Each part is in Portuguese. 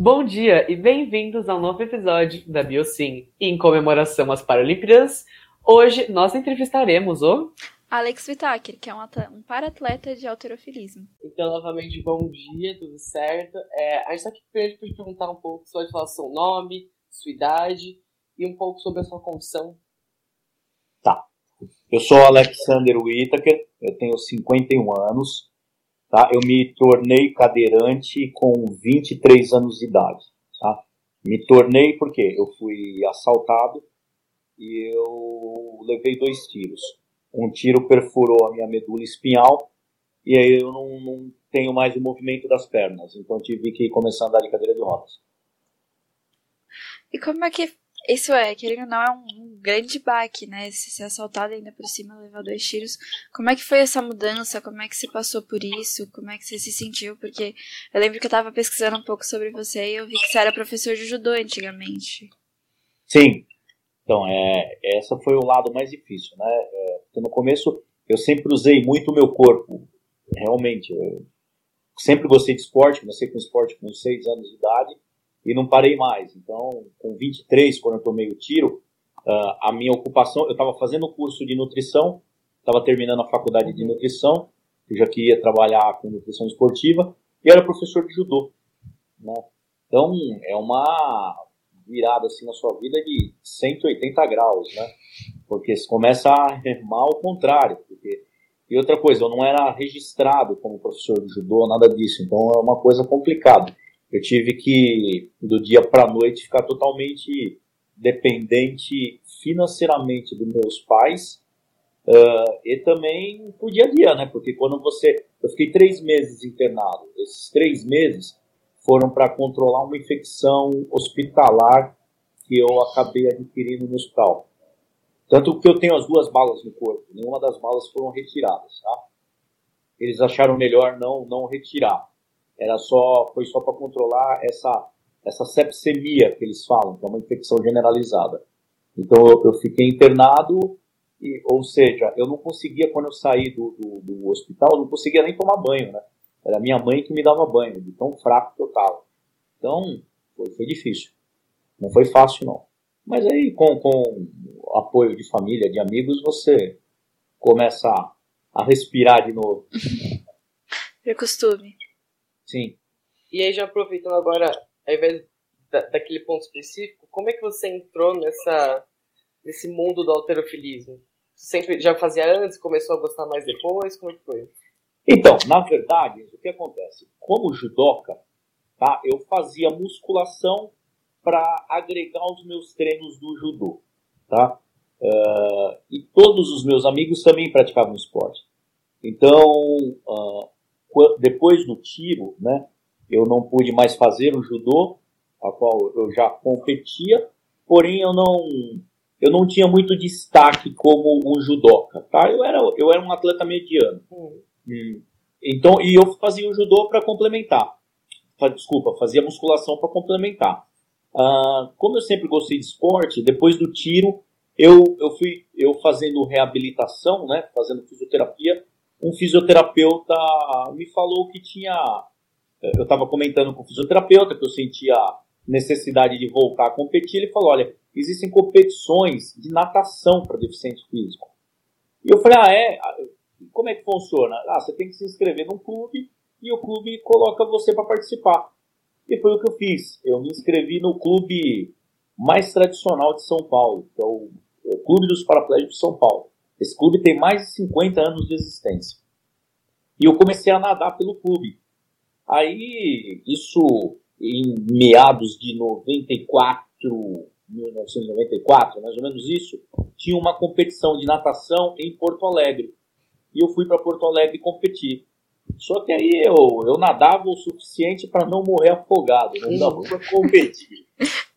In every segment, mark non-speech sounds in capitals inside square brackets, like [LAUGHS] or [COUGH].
Bom dia e bem-vindos ao novo episódio da Biosim. Em comemoração às Paralimpíadas, hoje nós entrevistaremos o Alex Vitaker, que é um, um para-atleta de alterofilismo. Então, novamente, bom dia, tudo certo? É, a gente está aqui para te perguntar um pouco, você pode falar seu nome, sua idade e um pouco sobre a sua condição. Tá. Eu sou Alexander Whittaker, eu tenho 51 anos, tá? Eu me tornei cadeirante com 23 anos de idade, tá? Me tornei porque eu fui assaltado e eu levei dois tiros. Um tiro perfurou a minha medula espinhal e aí eu não, não tenho mais o movimento das pernas, então tive que começar a andar de cadeira de rodas. E como é que isso é, querendo ou não, é um, grande baque, né? Se ser assaltado ainda por cima, levar dois tiros. Como é que foi essa mudança? Como é que você passou por isso? Como é que você se sentiu? Porque eu lembro que eu tava pesquisando um pouco sobre você e eu vi que você era professor de judô antigamente. Sim. Então, é, essa foi o lado mais difícil, né? É, porque no começo eu sempre usei muito o meu corpo. Realmente. Eu sempre gostei de esporte, comecei com esporte com 6 anos de idade e não parei mais. Então, com 23, quando eu tomei o tiro, uh, a minha ocupação, eu estava fazendo o curso de nutrição, estava terminando a faculdade de nutrição, eu já queria trabalhar com nutrição esportiva, e era professor de judô. Né? Então, é uma virada assim na sua vida de 180 graus, né? Porque você começa a remar ao contrário. Porque... E outra coisa, eu não era registrado como professor de judô, nada disso, então é uma coisa complicada eu tive que, do dia para a noite, ficar totalmente dependente financeiramente dos meus pais uh, e também por dia a dia, né? Porque quando você. Eu fiquei três meses internado. Esses três meses foram para controlar uma infecção hospitalar que eu acabei adquirindo no hospital. Tanto que eu tenho as duas balas no corpo, nenhuma das balas foram retiradas, tá? Eles acharam melhor não, não retirar era só foi só para controlar essa essa sepsemia que eles falam, que é uma infecção generalizada. Então eu, eu fiquei internado, e, ou seja, eu não conseguia quando eu saí do, do, do, hospital, eu não conseguia nem tomar banho, né? Era minha mãe que me dava banho, de tão fraco que eu estava. Então foi, foi difícil, não foi fácil não. Mas aí com, com apoio de família, de amigos, você começa a, a respirar de novo. É costume. Sim. E aí, já aproveitando agora, ao invés da, daquele ponto específico, como é que você entrou nessa, nesse mundo do alterofilismo? Você sempre já fazia antes, começou a gostar mais depois? Como é que foi? Então, na verdade, o que acontece? Como judoca, tá, eu fazia musculação para agregar os meus treinos do judô, tá? Uh, e todos os meus amigos também praticavam esporte. Então, uh, depois do tiro, né, eu não pude mais fazer o judô, a qual eu já competia, porém eu não eu não tinha muito destaque como um judoca, tá? Eu era eu era um atleta mediano. Hum. Então e eu fazia o judô para complementar. Desculpa, fazia musculação para complementar. Ah, como eu sempre gostei de esporte, depois do tiro eu, eu fui eu fazendo reabilitação, né, fazendo fisioterapia um fisioterapeuta me falou que tinha. Eu estava comentando com o fisioterapeuta que eu sentia necessidade de voltar a competir. Ele falou: olha, existem competições de natação para deficiente físico. E eu falei: ah, é? Como é que funciona? Ah, você tem que se inscrever num clube e o clube coloca você para participar. E foi o que eu fiz. Eu me inscrevi no clube mais tradicional de São Paulo, que é o, o Clube dos Paraplégicos de São Paulo. Esse clube tem mais de 50 anos de existência. E eu comecei a nadar pelo clube. Aí, isso em meados de 94, 1994, mais ou menos isso, tinha uma competição de natação em Porto Alegre. E eu fui para Porto Alegre competir. Só que aí eu, eu nadava o suficiente para não morrer afogado, não dava para competir.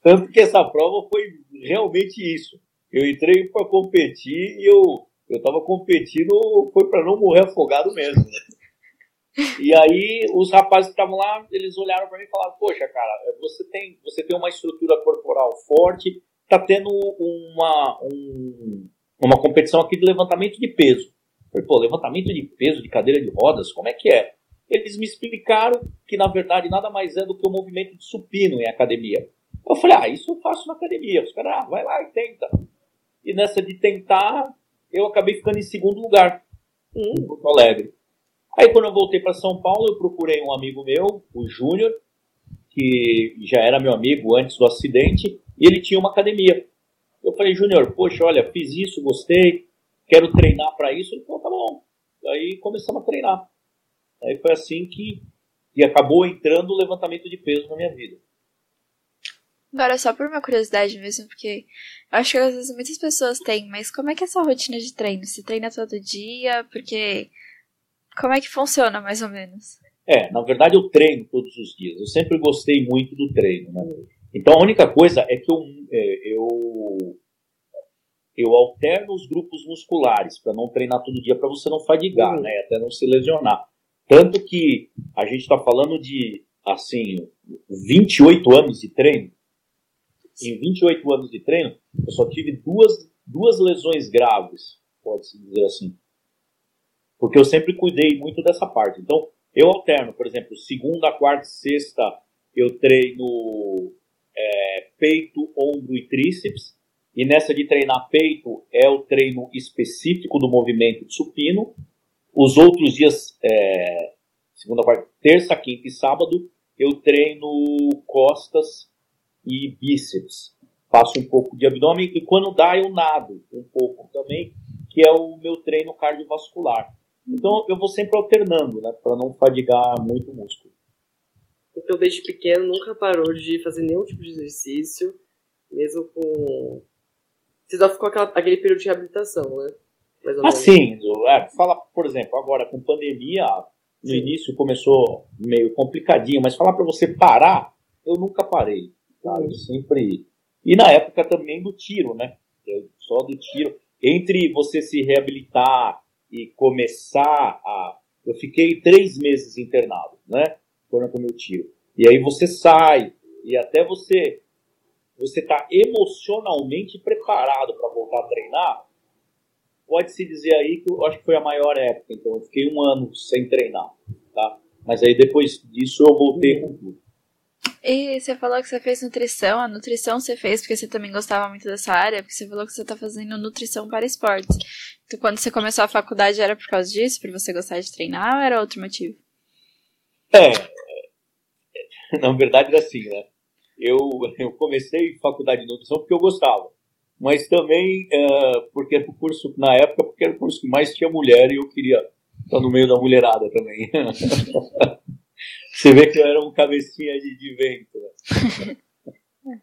Tanto que essa prova foi realmente isso. Eu entrei para competir e eu eu estava competindo, foi para não morrer afogado mesmo. Né? E aí os rapazes que estavam lá, eles olharam para mim e falaram: "Poxa, cara, você tem, você tem uma estrutura corporal forte, tá tendo uma um, uma competição aqui de levantamento de peso". Eu falei, pô, levantamento de peso de cadeira de rodas, como é que é? eles me explicaram que, na verdade, nada mais é do que o movimento de supino em academia. Eu falei, ah, isso eu faço na academia. Os caras, ah, vai lá e tenta. E nessa de tentar, eu acabei ficando em segundo lugar, em Porto Alegre. Aí quando eu voltei para São Paulo, eu procurei um amigo meu, o Júnior, que já era meu amigo antes do acidente, e ele tinha uma academia. Eu falei, Júnior, poxa, olha, fiz isso, gostei, quero treinar para isso. Ele falou, tá bom. Aí começamos a treinar. Aí foi assim que, que acabou entrando o levantamento de peso na minha vida. Agora, só por uma curiosidade mesmo, porque eu acho que às vezes muitas pessoas têm, mas como é que é a sua rotina de treino? Você treina todo dia? Porque. Como é que funciona, mais ou menos? É, na verdade eu treino todos os dias. Eu sempre gostei muito do treino, né? Então a única coisa é que eu, é, eu, eu alterno os grupos musculares para não treinar todo dia, para você não fadigar, né? Até não se lesionar. Tanto que a gente está falando de, assim, 28 anos de treino em 28 anos de treino, eu só tive duas, duas lesões graves, pode-se dizer assim. Porque eu sempre cuidei muito dessa parte. Então, eu alterno, por exemplo, segunda, quarta sexta eu treino é, peito, ombro e tríceps. E nessa de treinar peito é o treino específico do movimento de supino. Os outros dias, é, segunda, quarta, terça, quinta e sábado, eu treino costas e bíceps. Faço um pouco de abdômen e quando dá eu nado um pouco também, que é o meu treino cardiovascular. Então eu vou sempre alternando, né, para não fadigar muito o músculo. Então desde pequeno nunca parou de fazer nenhum tipo de exercício, mesmo com você só ficou aquela, aquele período de reabilitação, né? Assim, é, fala, por exemplo, agora com pandemia, no início começou meio complicadinho, mas falar para você parar, eu nunca parei. Tá? Eu sempre. E na época também do tiro, né? Só do tiro. Entre você se reabilitar e começar a. Eu fiquei três meses internado, né? Quando eu o tiro. E aí você sai, e até você você está emocionalmente preparado para voltar a treinar, pode-se dizer aí que eu acho que foi a maior época. Então eu fiquei um ano sem treinar, tá? Mas aí depois disso eu voltei com tudo. E você falou que você fez nutrição. A nutrição você fez porque você também gostava muito dessa área, porque você falou que você está fazendo nutrição para esportes. Então, quando você começou a faculdade, era por causa disso? Por você gostar de treinar ou era outro motivo? É. [LAUGHS] Na verdade, era assim, né? Eu, eu comecei faculdade de nutrição porque eu gostava. Mas também uh, porque era o curso, na época, porque era o curso que mais tinha mulher e eu queria estar no meio da mulherada também. [LAUGHS] Você vê que eu era um cabecinha de, de vento. Né? [LAUGHS]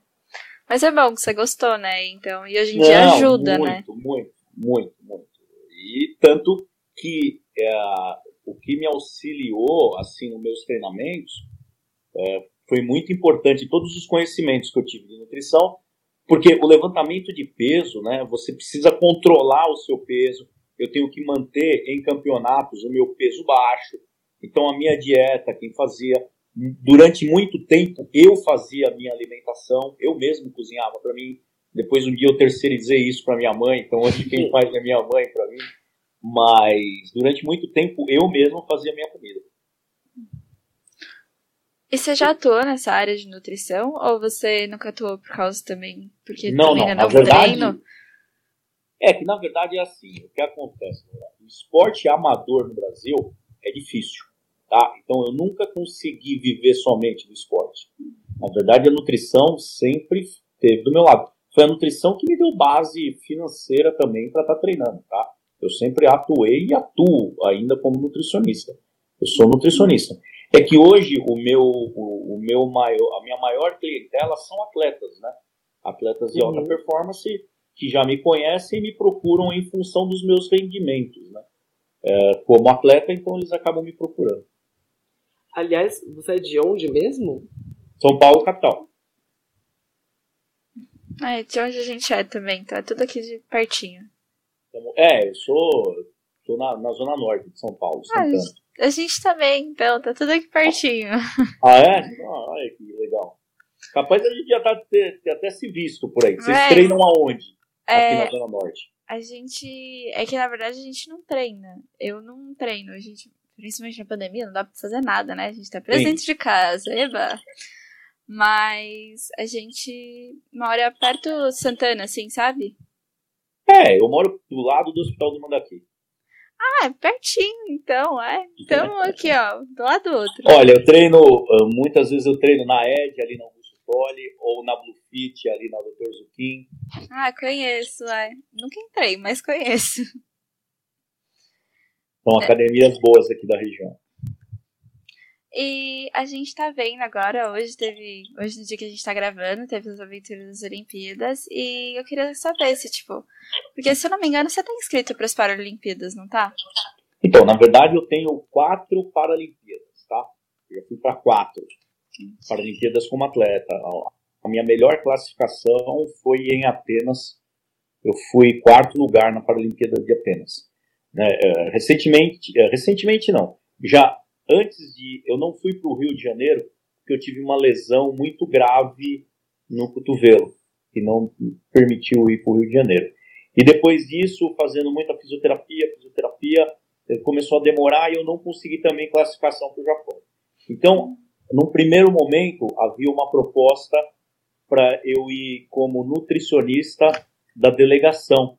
Mas é bom que você gostou, né? Então, e hoje em dia Não, ajuda, muito, né? Muito, muito, muito. E tanto que é, o que me auxiliou, assim, nos meus treinamentos, é, foi muito importante todos os conhecimentos que eu tive de nutrição, porque o levantamento de peso, né, você precisa controlar o seu peso, eu tenho que manter em campeonatos o meu peso baixo, então, a minha dieta, quem fazia, durante muito tempo, eu fazia a minha alimentação, eu mesmo cozinhava para mim. Depois, um dia, eu terceirizei isso para minha mãe, então hoje quem [LAUGHS] faz é minha mãe para mim. Mas, durante muito tempo, eu mesmo fazia a minha comida. E você já atuou nessa área de nutrição? Ou você nunca atuou por causa também? Porque não, também não, na verdade, treino? É que, na verdade, é assim. O que acontece? O esporte amador no Brasil é difícil. Tá? Então eu nunca consegui viver somente do esporte. Na verdade, a nutrição sempre esteve do meu lado. Foi a nutrição que me deu base financeira também para estar tá treinando, tá? Eu sempre atuei e atuo ainda como nutricionista. Eu sou nutricionista. É que hoje o meu, o, o meu maior, a minha maior clientela são atletas, né? Atletas de alta uhum. performance que já me conhecem e me procuram em função dos meus rendimentos, né? É, como atleta, então eles acabam me procurando. Aliás, você é de onde mesmo? São Paulo, capital. É, de onde a gente é também, tá? Tudo aqui de pertinho. É, eu sou, sou na, na zona norte de São Paulo, ah, a gente também, então, tá tudo aqui pertinho. [LAUGHS] Ah, é? Ah, olha que legal. Capaz a gente já tá ter, ter até se visto por aí. Vocês é, treinam aonde? É, aqui na Zona Norte. A gente. É que na verdade a gente não treina. Eu não treino. A gente principalmente na pandemia, não dá pra fazer nada, né? A gente tá presente Sim. de casa, eba! Mas a gente mora perto de Santana, assim, sabe? É, eu moro do lado do Hospital do Mandaqui. Ah, é pertinho, então, é. Estamos aqui, ó, do lado do outro. Olha, eu treino, ah, muitas vezes eu treino na ED, ali na Augusto Poli, ou na Bluefit, ali na Dr. Zucchini. Ah, conheço, é. Nunca entrei, mas conheço. São é. academias boas aqui da região. E a gente tá vendo agora, hoje teve. Hoje no dia que a gente tá gravando, teve as aventuras das Olimpíadas. E eu queria saber se, tipo. Porque se eu não me engano, você tá inscrito para as Paralimpíadas, não tá? Então, na verdade, eu tenho quatro Paralimpíadas, tá? Eu já fui para quatro Paralimpíadas como atleta. A minha melhor classificação foi em Atenas. Eu fui quarto lugar na Paralimpíada de Atenas. Né? É, recentemente, é, recentemente não. Já antes de. Eu não fui para o Rio de Janeiro porque eu tive uma lesão muito grave no cotovelo, que não permitiu ir para o Rio de Janeiro. E depois disso, fazendo muita fisioterapia, fisioterapia, eh, começou a demorar e eu não consegui também classificação para o Japão. Então, num primeiro momento, havia uma proposta para eu ir como nutricionista da delegação,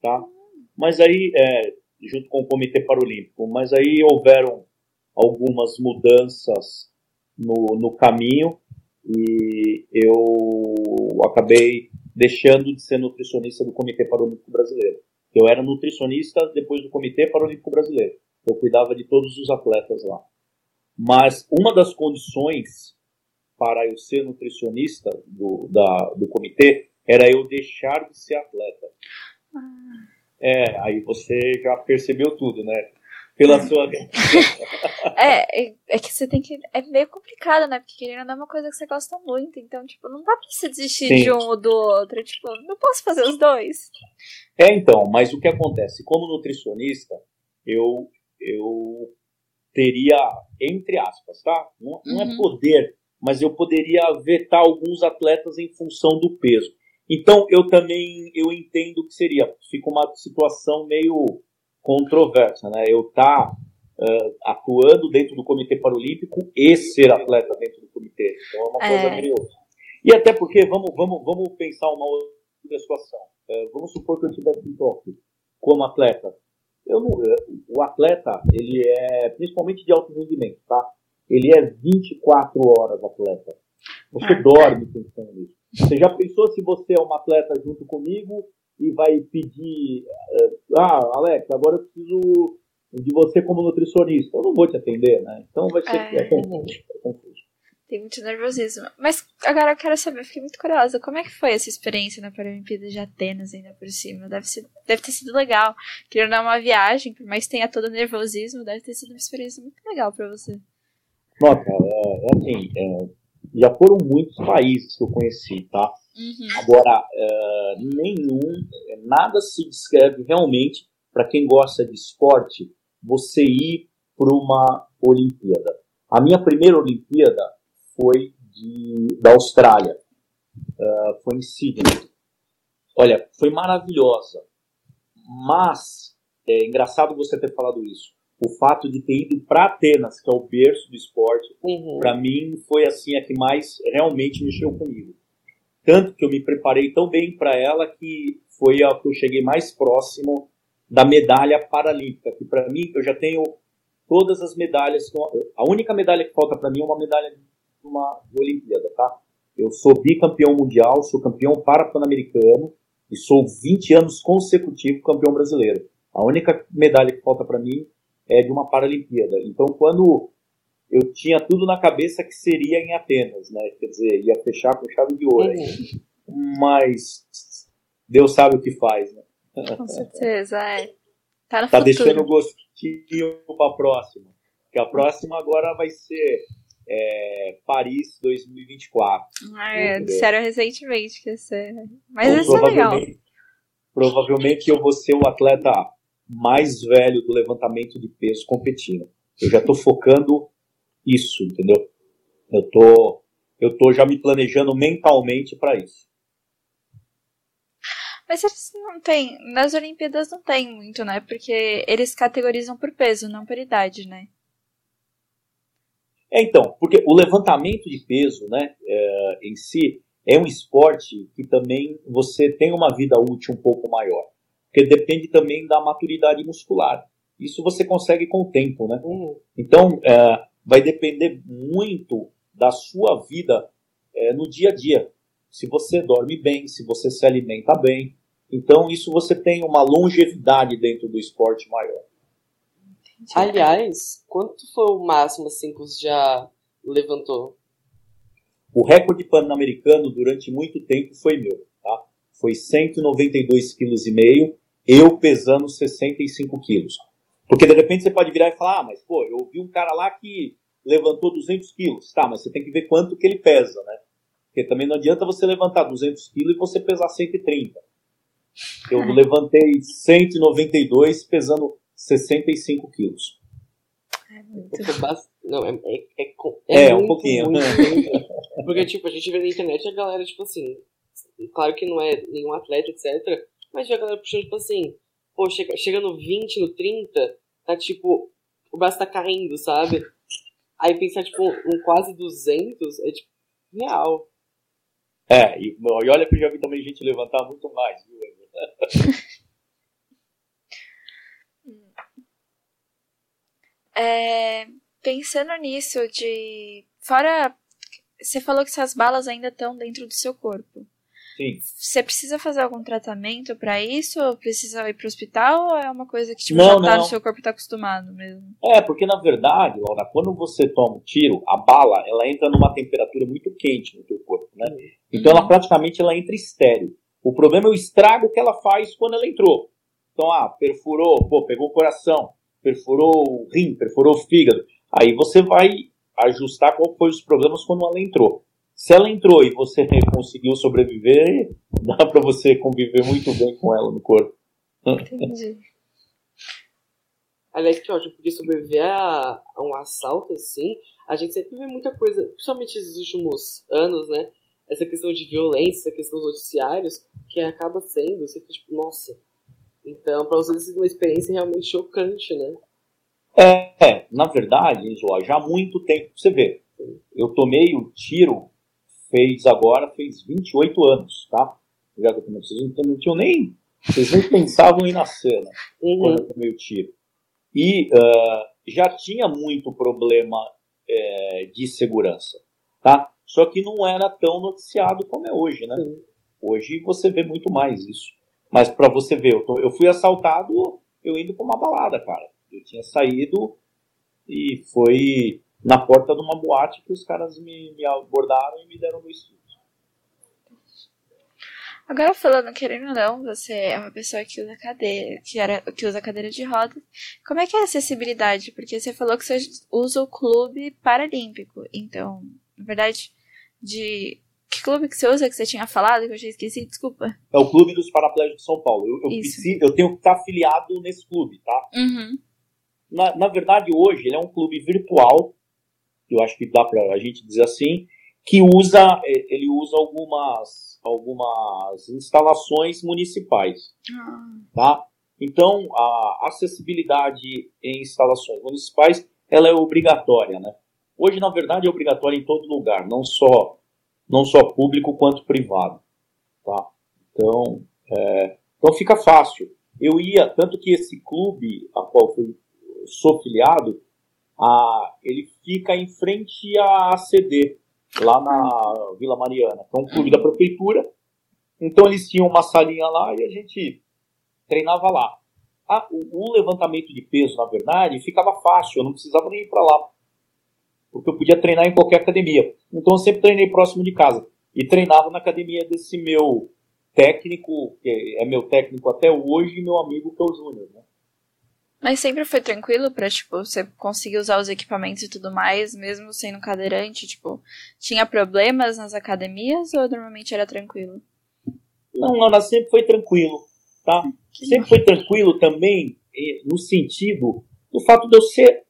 tá? Mas aí, é, junto com o Comitê Paralímpico, mas aí houveram algumas mudanças no, no caminho e eu acabei deixando de ser nutricionista do Comitê Paralímpico Brasileiro. Eu era nutricionista depois do Comitê Paralímpico Brasileiro. Eu cuidava de todos os atletas lá. Mas uma das condições para eu ser nutricionista do, da, do comitê era eu deixar de ser atleta. Ah. É, aí você já percebeu tudo, né? Pela sua. [LAUGHS] [LAUGHS] é, é, é que você tem que. É meio complicado, né? Porque querendo não é uma coisa que você gosta muito. Então, tipo, não dá pra você desistir Sim. de um ou do outro. Tipo, não posso fazer os dois. É, então, mas o que acontece? Como nutricionista, eu, eu teria, entre aspas, tá? Não, não é uhum. é poder, mas eu poderia vetar alguns atletas em função do peso. Então, eu também eu entendo que seria. Fica uma situação meio controversa, né? Eu estar tá, uh, atuando dentro do Comitê Paralímpico e ser atleta dentro do comitê. Então é uma coisa é. meio. E até porque, vamos, vamos, vamos pensar uma outra situação. Uh, vamos supor que eu estivesse em Tóquio como atleta. Eu não, o atleta, ele é, principalmente de alto rendimento, tá? Ele é 24 horas atleta. Você ah, dorme pensando nisso. Você já pensou se você é uma atleta junto comigo e vai pedir, eh, ah, Alex, agora eu preciso de você como nutricionista. Eu não vou te atender, né? Então vai ser é, é confuso, é confuso. Tem muito nervosismo. Mas agora eu quero saber, fiquei muito curiosa, como é que foi essa experiência na Paralimpíada de Atenas ainda por cima? Deve, ser, deve ter sido legal. Querendo dar uma viagem, por mais que tenha todo o nervosismo, deve ter sido uma experiência muito legal para você. Nossa, é, é assim, é, já foram muitos países que eu conheci, tá? Uhum. Agora, uh, nenhum, nada se descreve realmente para quem gosta de esporte você ir para uma Olimpíada. A minha primeira Olimpíada foi de, da Austrália, uh, foi em Sydney. Olha, foi maravilhosa, mas é engraçado você ter falado isso. O fato de ter ido para Atenas, que é o berço do esporte, uhum. para mim foi assim a que mais realmente mexeu comigo tanto que eu me preparei tão bem para ela que foi a que eu cheguei mais próximo da medalha paralímpica, que para mim eu já tenho todas as medalhas, a única medalha que falta para mim é uma medalha uma Olimpíada, tá? Eu sou bicampeão mundial, sou campeão para-pan-americano e sou 20 anos consecutivos campeão brasileiro. A única medalha que falta para mim é de uma Paralimpíada. Então, quando eu tinha tudo na cabeça que seria em Atenas, né? Quer dizer, ia fechar com chave de ouro. Uhum. Mas Deus sabe o que faz, né? Com certeza, é. Tá, tá deixando o gostinho pra próxima. Que a próxima agora vai ser é, Paris 2024. Ah, é, disseram recentemente que ia ser. Mas então, isso é legal. Provavelmente eu vou ser o atleta mais velho do levantamento de peso competindo. Eu já estou focando isso, entendeu? Eu tô, eu tô já me planejando mentalmente para isso. Mas eles não tem. Nas Olimpíadas não tem muito, né? Porque eles categorizam por peso, não por idade, né? É, então, porque o levantamento de peso, né, é, em si, é um esporte que também você tem uma vida útil um pouco maior. Porque depende também da maturidade muscular. Isso você consegue com o tempo, né? Uhum. Então, é, vai depender muito da sua vida é, no dia a dia. Se você dorme bem, se você se alimenta bem. Então, isso você tem uma longevidade dentro do esporte maior. Aliás, quanto foi o máximo assim que você já levantou? O recorde pan-americano durante muito tempo foi meu, tá? Foi 192,5 kg, eu pesando 65 quilos. Porque de repente você pode virar e falar, ah, mas pô, eu vi um cara lá que levantou 200 quilos. Tá, mas você tem que ver quanto que ele pesa, né? Porque também não adianta você levantar 200 quilos e você pesar 130. Eu [LAUGHS] levantei 192 pesando 65 quilos. É muito. Não, é, é, é, é, é muito, um pouquinho. Muito, [LAUGHS] [LAUGHS] porque, tipo, a gente vê na internet a galera, tipo assim, claro que não é nenhum atleta, etc. Mas vê a galera puxando, tipo assim, pô, chega, chega no 20, no 30, tá tipo, o braço tá caindo, sabe? Aí pensar, tipo, um quase 200 é, tipo, real. É, e, e olha que eu já vi também gente levantar muito mais, viu? [LAUGHS] é, pensando nisso, de. Fora. Você falou que essas balas ainda estão dentro do seu corpo. Sim. Você precisa fazer algum tratamento para isso? Ou precisa ir pro hospital? Ou é uma coisa que tipo, não, já tá no seu corpo tá acostumado mesmo? É, porque na verdade, Laura, quando você toma um tiro, a bala ela entra numa temperatura muito quente no teu corpo, né? Uhum. Então ela praticamente ela entra estéreo. O problema é o estrago que ela faz quando ela entrou. Então, ah, perfurou, pô, pegou o coração, perfurou o rim, perfurou o fígado. Aí você vai ajustar qual foi os problemas quando ela entrou. Se ela entrou e você [LAUGHS] conseguiu sobreviver, dá para você conviver muito bem com ela no corpo. Entendi. [LAUGHS] Aliás, que ótimo, porque sobreviver a, a, um assalto assim, a gente sempre vê muita coisa, principalmente nesses últimos anos, né? Essa questão de violência, essa questão dos noticiários, que acaba sendo, você fica tipo, nossa. Então, para vocês, uma experiência realmente chocante, né? É, é na verdade, João, já há muito tempo, você vê, eu tomei o tiro fez agora, fez 28 anos, tá? Já que eu vocês não, não tinham nem. Vocês nem pensavam em nascer, né? Uhum. Quando eu tomei o tiro. E uh, já tinha muito problema é, de segurança, tá? Só que não era tão noticiado como é hoje, né? Hoje você vê muito mais isso. Mas para você ver, eu, tô, eu fui assaltado eu indo para uma balada, cara. Eu tinha saído e foi na porta de uma boate que os caras me, me abordaram e me deram dois tiros. Agora falando, querendo ou não, você é uma pessoa que usa cadeira, que, era, que usa cadeira de rodas. Como é que é a acessibilidade? Porque você falou que você usa o clube paralímpico. Então, na verdade, de. Que clube que você usa que você tinha falado que eu já esqueci? Desculpa. É o Clube dos Paraplégicos de São Paulo. Eu, eu, preciso, eu tenho que estar afiliado nesse clube, tá? Uhum. Na, na verdade, hoje ele é um clube virtual eu acho que dá para a gente dizer assim, que usa, é, ele usa algumas, algumas instalações municipais, ah. tá? Então, a acessibilidade em instalações municipais, ela é obrigatória, né? Hoje, na verdade, é obrigatória em todo lugar, não só, não só público quanto privado, tá? Então, é, então fica fácil. Eu ia, tanto que esse clube a qual fui, sou filiado, a, ele fica em frente à ACD, lá na Vila Mariana, é um clube da prefeitura. Então eles tinham uma salinha lá e a gente treinava lá. Ah, o, o, levantamento de peso, na verdade, ficava fácil, eu não precisava nem ir para lá. Porque eu podia treinar em qualquer academia. Então eu sempre treinei próximo de casa. E treinava na academia desse meu técnico, que é meu técnico até hoje, e meu amigo que é o Júnior. Né? Mas sempre foi tranquilo pra, tipo, você conseguir usar os equipamentos e tudo mais, mesmo sendo cadeirante? Tipo, tinha problemas nas academias ou normalmente era tranquilo? Não, Ana, sempre foi tranquilo, tá? Que sempre foi tranquilo também no sentido do fato de eu ser,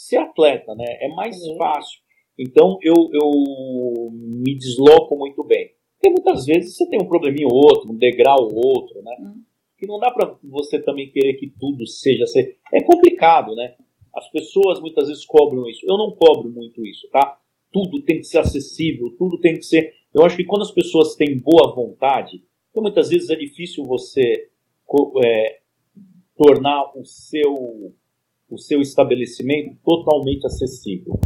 ser atleta, né? É mais uhum. fácil. Então eu, eu me desloco muito bem. Porque muitas vezes você tem um probleminha ou outro, um degrau ou outro, né? Hum. Que não dá para você também querer que tudo seja. É complicado, né? As pessoas muitas vezes cobram isso. Eu não cobro muito isso, tá? Tudo tem que ser acessível, tudo tem que ser. Eu acho que quando as pessoas têm boa vontade, então muitas vezes é difícil você é, tornar o seu, o seu estabelecimento totalmente acessível.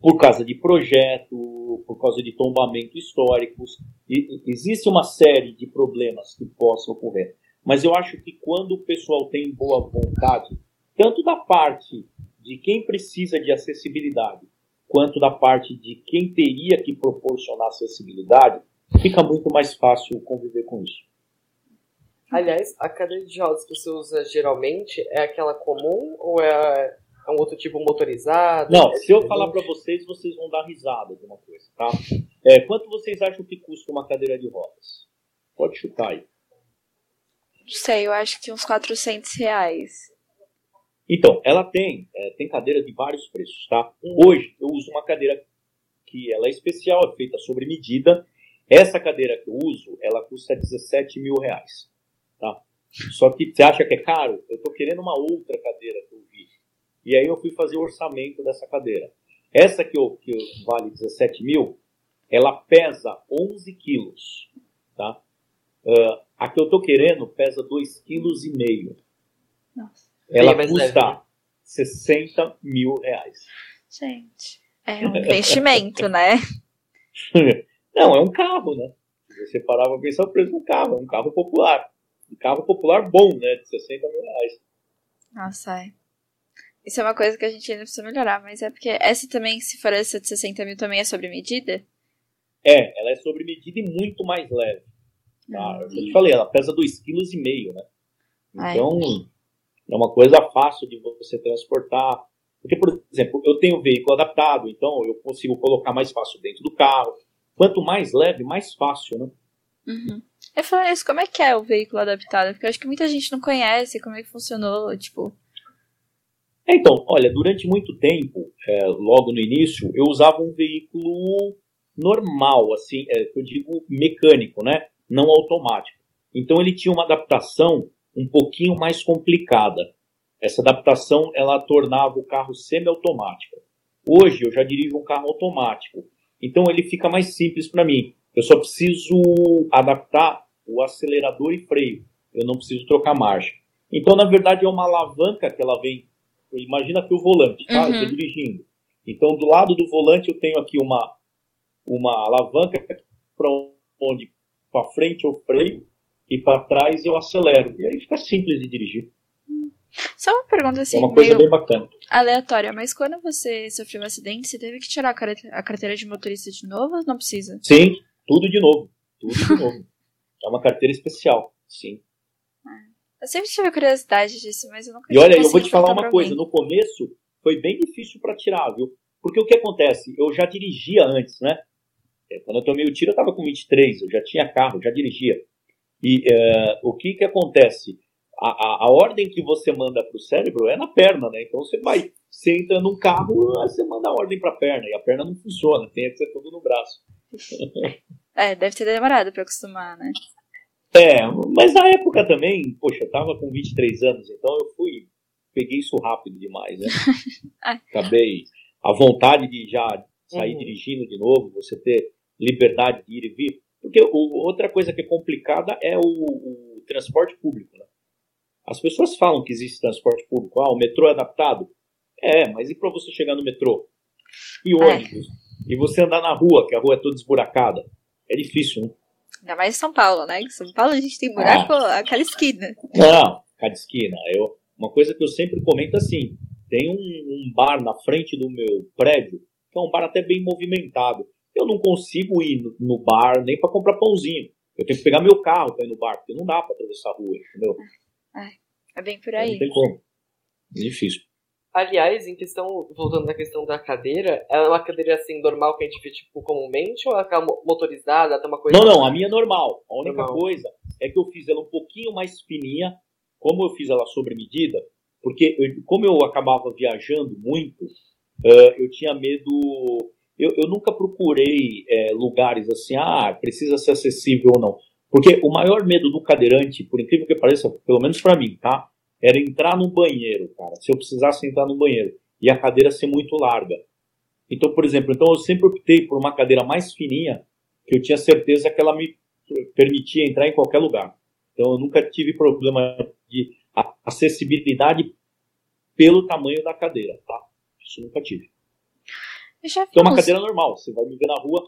Por causa de projeto, por causa de tombamento históricos. E, existe uma série de problemas que possam ocorrer. Mas eu acho que quando o pessoal tem boa vontade, tanto da parte de quem precisa de acessibilidade, quanto da parte de quem teria que proporcionar acessibilidade, fica muito mais fácil conviver com isso. Aliás, a cadeira de rodas que você usa geralmente é aquela comum ou é, é um outro tipo motorizado? Não, é se eu falar para vocês, vocês vão dar risada de uma coisa, tá? É, quanto vocês acham que custa uma cadeira de rodas? Pode chutar aí. Não sei, eu acho que uns 400 reais. Então, ela tem, é, tem cadeira de vários preços, tá? Hoje eu uso uma cadeira que ela é especial, é feita sobre medida. Essa cadeira que eu uso, ela custa 17 mil reais, tá? Só que você acha que é caro? Eu tô querendo uma outra cadeira que eu vi. E aí eu fui fazer o orçamento dessa cadeira. Essa que, eu, que eu, vale 17 mil, ela pesa 11 quilos, tá? Uh, a que eu tô querendo pesa 2,5 kg. Nossa. Ela custa 60 mil reais. Gente, é um investimento, né? [LAUGHS] Não, é um carro, né? Você parar pra pensar o preço do carro, é um carro popular. Um carro popular bom, né? De 60 mil reais. Nossa, é. Isso é uma coisa que a gente ainda precisa melhorar, mas é porque essa também, se for essa de 60 mil, também é sobre medida? É, ela é sobre medida e muito mais leve. Tá? Eu te falei, ela pesa 2,5 kg, né? Então, Ai. É uma coisa fácil de você transportar. Porque, por exemplo, eu tenho um veículo adaptado, então eu consigo colocar mais fácil dentro do carro. Quanto mais leve, mais fácil, né? Uhum. Eu falei isso, como é que é o veículo adaptado? Porque eu acho que muita gente não conhece como é que funcionou, tipo... Então, olha, durante muito tempo, é, logo no início, eu usava um veículo normal, assim, é, eu digo mecânico, né? Não automático. Então ele tinha uma adaptação um pouquinho mais complicada. Essa adaptação ela tornava o carro semiautomático. Hoje eu já dirijo um carro automático, então ele fica mais simples para mim. Eu só preciso adaptar o acelerador e freio. Eu não preciso trocar marcha. Então, na verdade, é uma alavanca que ela vem. Imagina que o volante, tá? Uhum. Eu estou dirigindo. Então, do lado do volante, eu tenho aqui uma, uma alavanca para onde? Para frente eu freio e para trás eu acelero. E aí fica simples de dirigir. Só uma pergunta assim. É uma coisa bem bacana. Aleatória, mas quando você sofreu um acidente, você teve que tirar a carteira de motorista de novo não precisa? Sim, tudo de novo. Tudo de novo. É uma carteira especial, sim. Eu sempre tive curiosidade disso, mas eu nunca E olha, eu vou te falar uma coisa: no começo foi bem difícil para tirar, viu? Porque o que acontece? Eu já dirigia antes, né? É, quando eu tomei o tiro, eu estava com 23, eu já tinha carro, já dirigia. E uh, o que, que acontece? A, a, a, ordem que você manda para o cérebro é na perna, né? Então você vai, você entra num carro, você manda a ordem para a perna, e a perna não funciona, tem que ser tudo no braço. [LAUGHS] é, deve ter demorado para acostumar, né? É, mas na época também, poxa, eu tava com 23 anos, então eu fui, peguei isso rápido demais, né? [LAUGHS] Acabei, a vontade de já sair uhum. dirigindo de novo, você ter liberdade de ir e vir, porque o, outra coisa que é complicada é o, o transporte público. Né? As pessoas falam que existe transporte público. Ah, o metrô é adaptado. É, mas e para você chegar no metrô? E ônibus? É. E você andar na rua, que a rua é toda esburacada? É difícil, né? Ainda mais em São Paulo, né? Em São Paulo a gente tem buraco ah. a cada esquina. Não, cada esquina. Eu, uma coisa que eu sempre comento assim: tem um, um bar na frente do meu prédio, que é um bar até bem movimentado eu não consigo ir no, no bar nem para comprar pãozinho. Eu tenho que pegar meu carro para ir no bar, porque não dá para atravessar a rua, entendeu? É, é bem por aí. Não tem como. É difícil. Aliás, em questão, voltando na questão da cadeira, ela é uma cadeira assim normal que a gente vê tipo comumente ou ela é motorizada, tem uma coisa Não, não, a minha é normal. A única normal. coisa é que eu fiz ela um pouquinho mais fininha, como eu fiz ela sobre medida, porque eu, como eu acabava viajando muito, uh, eu tinha medo eu, eu nunca procurei é, lugares assim, ah, precisa ser acessível ou não. Porque o maior medo do cadeirante, por incrível que pareça, pelo menos para mim, tá? Era entrar no banheiro, cara. Se eu precisasse entrar no banheiro e a cadeira ser muito larga. Então, por exemplo, então eu sempre optei por uma cadeira mais fininha, que eu tinha certeza que ela me permitia entrar em qualquer lugar. Então eu nunca tive problema de acessibilidade pelo tamanho da cadeira, tá? Isso nunca tive. Então é uma cadeira normal, você vai me ver na rua.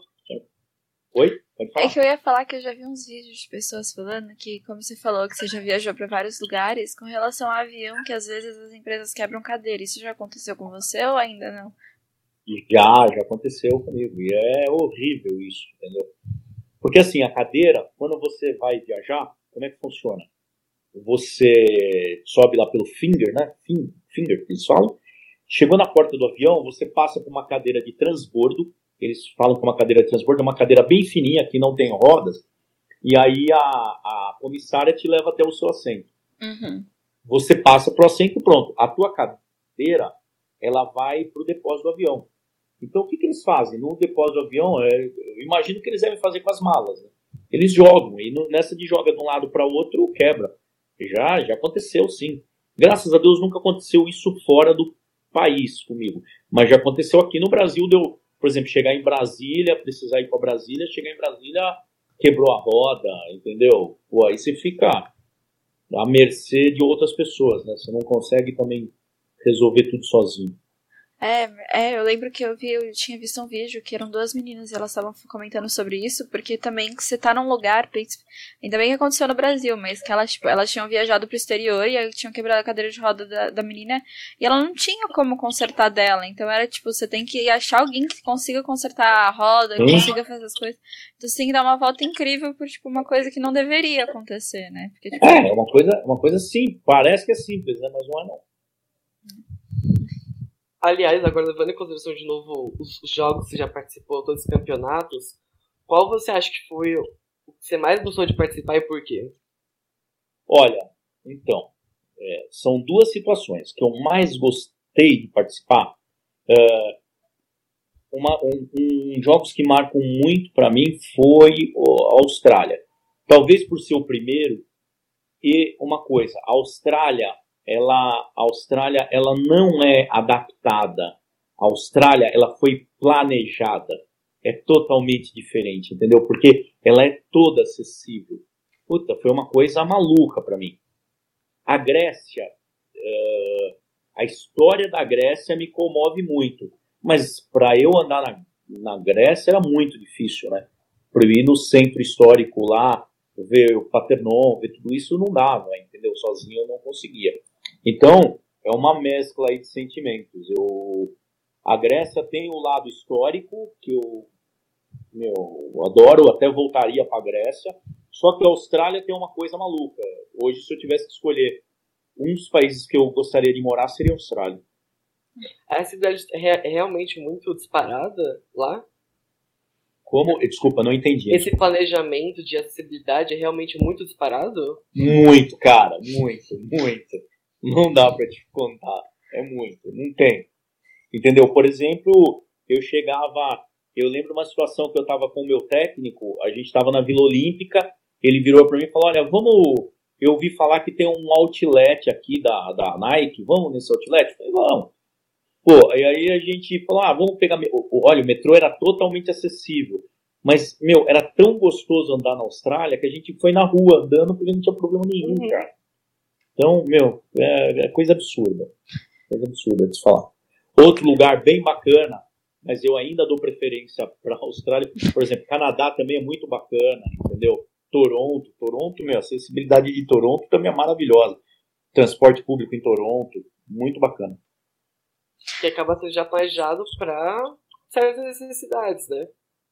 Oi? Pode falar. É que eu ia falar que eu já vi uns vídeos de pessoas falando que, como você falou, que você já viajou para vários lugares, com relação ao avião, que às vezes as empresas quebram cadeira. Isso já aconteceu com você ou ainda não? Já, já aconteceu comigo. E é horrível isso, entendeu? Porque assim, a cadeira, quando você vai viajar, como é que funciona? Você sobe lá pelo finger, né? Finger, eles falam. Chegou na porta do avião, você passa por uma cadeira de transbordo. Eles falam que uma cadeira de transbordo é uma cadeira bem fininha, que não tem rodas. E aí a, a comissária te leva até o seu assento. Uhum. Você passa pro assento, pronto. A tua cadeira, ela vai pro depósito do avião. Então o que, que eles fazem? No depósito do avião, é, eu imagino que eles devem fazer com as malas. Né? Eles jogam, e nessa de joga de um lado para o outro, quebra. Já, já aconteceu sim. Graças a Deus nunca aconteceu isso fora do país comigo. Mas já aconteceu aqui no Brasil, deu, por exemplo, chegar em Brasília, precisar ir para Brasília, chegar em Brasília, quebrou a roda, entendeu? Pô, aí você fica à mercê de outras pessoas, né? Você não consegue também resolver tudo sozinho. É, é, eu lembro que eu vi, eu tinha visto um vídeo que eram duas meninas e elas estavam comentando sobre isso, porque também você tá num lugar, ainda bem que aconteceu no Brasil, mas que elas, tipo, elas tinham viajado pro exterior e tinham quebrado a cadeira de roda da, da menina e ela não tinha como consertar dela, então era tipo, você tem que achar alguém que consiga consertar a roda, que consiga fazer as coisas. Então você tem que dar uma volta incrível por tipo uma coisa que não deveria acontecer, né? Porque, tipo, é, é uma coisa, uma coisa sim, parece que é simples, né? Mas não é não. Aliás, agora levando em consideração de novo os, jogos que você já participou, todos os campeonatos, qual você acha que foi o que você mais gostou de participar e por quê? Olha, então, é, são duas situações que eu mais gostei de participar. É, uma, um, um, jogos que marcam muito para mim foi a Austrália. Talvez por ser o primeiro. E uma coisa, a Austrália ela, a Austrália ela não é adaptada. A Austrália ela foi planejada. É totalmente diferente, entendeu? Porque ela é toda acessível. Puta, foi uma coisa maluca para mim. A Grécia, uh, a história da Grécia me comove muito. Mas para eu andar na, na Grécia era muito difícil, né? Para eu ir no centro histórico lá, ver o Paternon, ver tudo isso, não dava, entendeu? Sozinho eu não conseguia. Então, é uma mescla aí de sentimentos. Eu, a Grécia tem o lado histórico, que eu, meu, eu adoro, até voltaria para a Grécia. Só que a Austrália tem uma coisa maluca. Hoje, se eu tivesse que escolher um dos países que eu gostaria de morar, seria a Austrália. A cidade é realmente muito disparada lá? Como? Desculpa, não entendi. Esse planejamento de acessibilidade é realmente muito disparado? Muito, cara, muito, muito. Não dá para te contar. É muito. Não tem. Entendeu? Por exemplo, eu chegava. Eu lembro uma situação que eu estava com o meu técnico, a gente estava na Vila Olímpica, ele virou para mim e falou: Olha, vamos. Eu ouvi falar que tem um outlet aqui da, da Nike, vamos nesse outlet? Eu falei: Vamos. Pô, e aí a gente falou: Ah, vamos pegar. Olha, o metrô era totalmente acessível. Mas, meu, era tão gostoso andar na Austrália que a gente foi na rua andando porque não tinha problema nenhum, uhum. cara. Então, meu, é, é coisa absurda. Coisa absurda de se falar. Outro lugar bem bacana, mas eu ainda dou preferência [LAUGHS] para a Austrália. Por exemplo, Canadá também é muito bacana, entendeu? Toronto, Toronto, meu, a acessibilidade de Toronto também é maravilhosa. Transporte público em Toronto, muito bacana. Que acaba sendo já planejado para certas necessidades, né?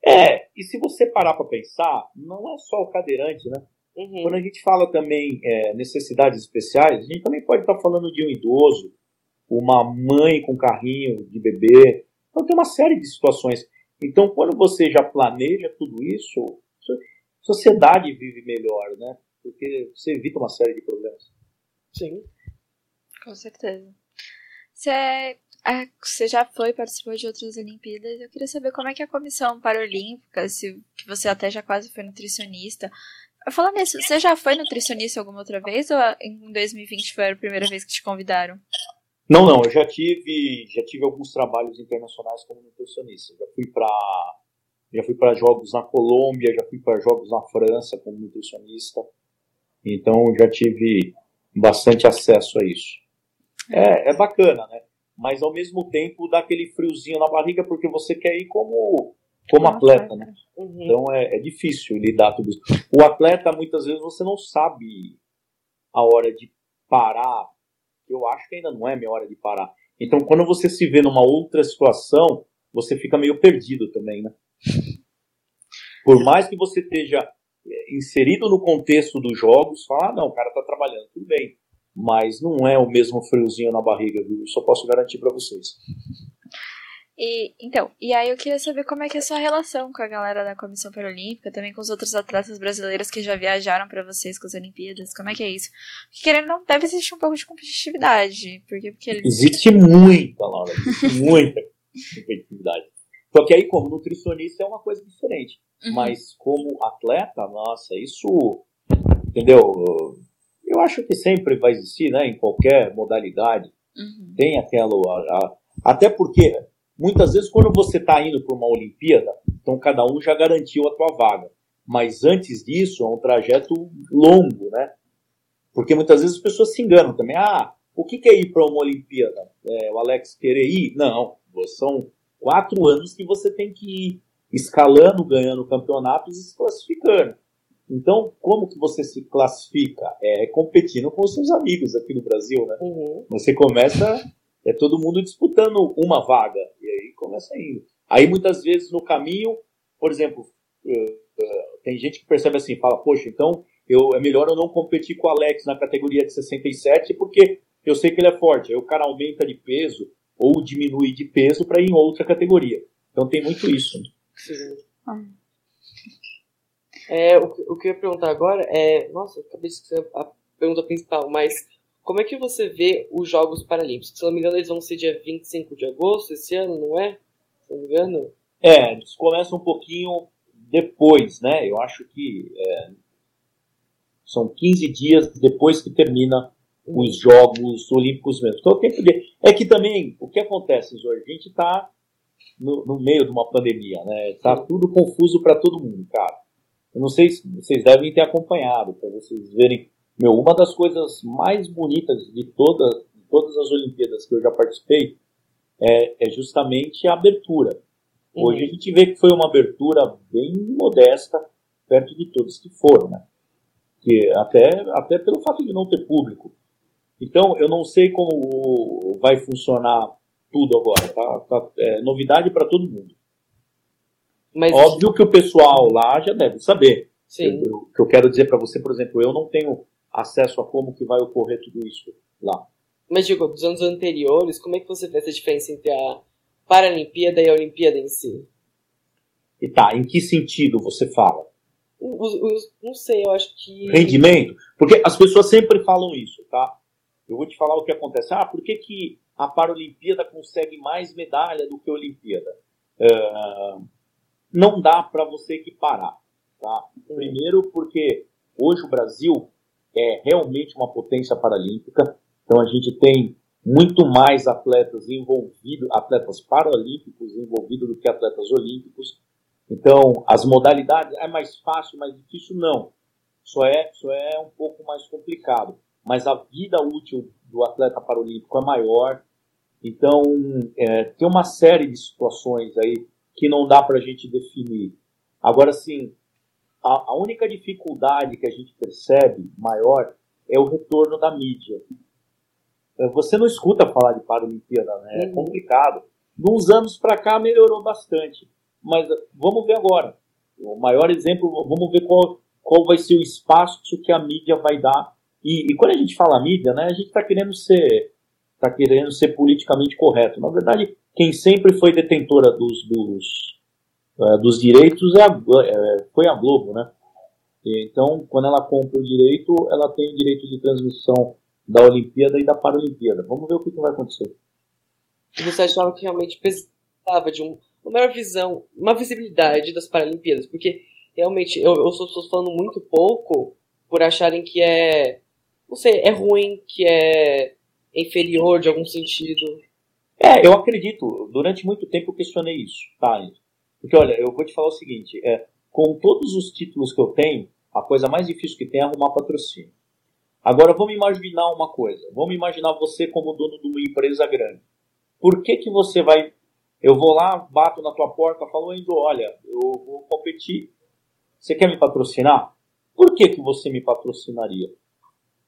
É, e se você parar para pensar, não é só o cadeirante, né? Uhum. Quando a gente fala também é, necessidades especiais, a gente também pode estar falando de um idoso, uma mãe com carrinho de bebê. Então tem uma série de situações. Então quando você já planeja tudo isso, a sociedade vive melhor, né? Porque você evita uma série de problemas. Sim. Com certeza. Você é, você já foi, participou de outras Olimpíadas. Eu queria saber como é que é a comissão paralímpica, se que você até já quase foi nutricionista. Falando nisso, você já foi nutricionista alguma outra vez ou em 2020 foi a primeira vez que te convidaram? Não, não, eu já tive, já tive alguns trabalhos internacionais como nutricionista. Já fui para já fui para jogos na Colômbia, já fui para jogos na França como nutricionista. Então já tive bastante acesso a isso. É, é bacana, né? Mas ao mesmo tempo dá aquele friozinho na barriga porque você quer ir como como atleta, né? Uhum. Então é, é, difícil lidar tudo isso. O atleta, muitas vezes, você não sabe a hora de parar. Eu acho que ainda não é minha hora de parar. Então, quando você se vê numa outra situação, você fica meio perdido também, né? Por mais que você esteja é, inserido no contexto dos jogos, fala, ah, não, o cara tá trabalhando, tudo bem. Mas não é o mesmo friozinho na barriga, viu? Eu só posso garantir para vocês. E, então, e aí eu queria saber como é que é a sua relação com a galera da Comissão Paralímpica, também com os outros atletas brasileiros que já viajaram para vocês com as Olimpíadas, como é que é isso? Porque querendo não, deve existir um pouco de competitividade, porque... porque eles... Existe muita, Laura, existe [LAUGHS] muita competitividade. Só que aí, como nutricionista, é uma coisa diferente. Uhum. Mas como atleta, nossa, isso, entendeu? Eu acho que sempre vai existir, né, em qualquer modalidade, uhum. tem aquela... A, a, até porque Muitas vezes, quando você está indo para uma Olimpíada, então cada um já garantiu a tua vaga. Mas antes disso, é um trajeto longo, né? Porque muitas vezes as pessoas se enganam também. Ah, o que, é ir para uma Olimpíada? É, o Alex querer ir? Não, são quatro anos que você tem que ir escalando, ganhando campeonatos e se classificando. Então, como que você se classifica? É competindo com os seus amigos aqui no Brasil, né? Uhum. Você começa é todo mundo disputando uma vaga. E aí começa indo. Aí muitas vezes no caminho, por exemplo, eh, eh, tem gente que percebe assim, fala, poxa, então eu, é melhor eu não competir com o Alex na categoria de 67 porque eu sei que ele é forte. Aí o cara aumenta de peso ou diminui de peso para ir em outra categoria. Então tem muito isso. É, o, o, que eu ia perguntar agora é. Nossa, acabei de a pergunta principal, mas como é que você vê os Jogos Paralímpicos? Se não me engano, eles vão ser dia 25 de agosto esse ano, não é? Se não me engano. É, eles começam um pouquinho depois, né? Eu acho que é, são 15 dias depois que termina os Jogos Olímpicos mesmo. Então, tempo de... é que também, o que acontece, Jorge? A gente está no, no, meio de uma pandemia, né? Está tudo confuso para todo mundo, cara. Eu não sei se vocês devem ter acompanhado, para vocês verem meu, uma das coisas mais bonitas de, toda, de todas as Olimpíadas que eu já participei é, é justamente a abertura. Uhum. Hoje a gente vê que foi uma abertura bem modesta perto de todos que foram, né? Que até, até pelo fato de não ter público. Então, eu não sei como vai funcionar tudo agora, tá? tá é, novidade para todo mundo. Mas... Óbvio que o pessoal lá já deve saber. Sim. O que eu quero dizer para você, por exemplo, eu não tenho acesso a como que vai ocorrer tudo isso lá. Mas digo, dos anos anteriores, como é que você vê essa diferença entre a Paralimpíada e a Olimpíada em si? E tá, em que sentido você fala? não sei, eu acho que. Rendimento? Porque as pessoas sempre falam isso, tá? Eu vou te falar o que acontece. Ah, por que, que a Paralimpíada consegue mais medalha do que a Olimpíada? Uh, não dá para você equiparar, tá? Primeiro porque hoje o Brasil é realmente uma potência paralímpica. Então a gente tem muito mais atletas envolvidos, atletas paralímpicos envolvidos do que atletas olímpicos. Então as modalidades é mais fácil, mais difícil não. Só é, só é um pouco mais complicado. Mas a vida útil do atleta paralímpico é maior. Então é, tem uma série de situações aí que não dá para a gente definir. Agora sim, a, a única dificuldade que a gente percebe maior é o retorno da mídia. É, você não escuta falar de Paralimpíada, né? É uhum. complicado. De uns anos para cá melhorou bastante. Mas vamos ver agora. O maior exemplo, vamos ver qual, qual vai ser o espaço que a mídia vai dar. E, e quando a gente fala mídia, né, a gente está querendo ser está querendo ser politicamente correto. Na verdade, quem sempre foi detentora dos, dos é, dos direitos é a, é, foi a Globo, né? Então, quando ela compra o direito, ela tem o direito de transmissão da Olimpíada e da Paralimpíada. Vamos ver o que, que vai acontecer. Você achava que realmente precisava de um, uma maior visão, uma visibilidade das Paralimpíadas, porque realmente eu, eu sou estou falando muito pouco por acharem que é, não sei, é ruim, que é inferior de algum sentido. É, eu acredito. Durante muito tempo eu questionei isso, tá? Porque olha, eu vou te falar o seguinte: é, com todos os títulos que eu tenho, a coisa mais difícil que tem é arrumar patrocínio. Agora vamos imaginar uma coisa. Vamos imaginar você como dono de uma empresa grande. Por que que você vai eu vou lá, bato na tua porta, falo, Endo, olha, eu vou competir. Você quer me patrocinar? Por que, que você me patrocinaria?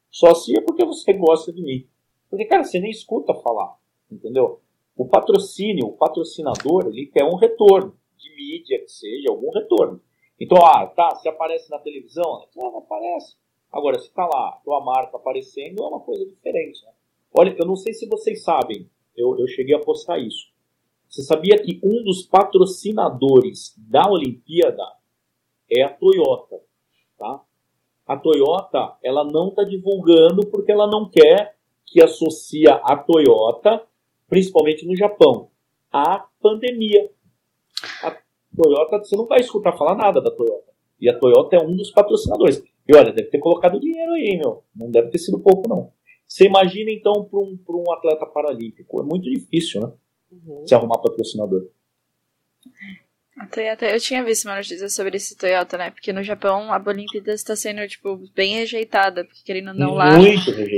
Só se é porque você gosta de mim. Porque, cara, você nem escuta falar, entendeu? O patrocínio, o patrocinador, ele quer um retorno, de mídia que seja, algum retorno. Então, ah, tá, você aparece na televisão? Não, não aparece. Agora, se tá lá, tua marca aparecendo, é uma coisa diferente, né? Olha, eu não sei se vocês sabem, eu, eu cheguei a postar isso. Você sabia que um dos patrocinadores da Olimpíada é a Toyota, tá? A Toyota, ela não está divulgando porque ela não quer que associa a Toyota, principalmente no Japão, à pandemia. A Toyota, você não vai escutar falar nada da Toyota. E a Toyota é um dos patrocinadores. E olha, deve ter colocado dinheiro aí, meu. Não deve ter sido pouco, não. Você imagina, então, para um, um atleta paralímpico. É muito difícil, né? uhum. se arrumar patrocinador. A Toyota, eu tinha visto uma notícia sobre esse Toyota, né? Porque no Japão a Olimpíada está sendo, tipo, bem rejeitada, porque querendo ou não lá,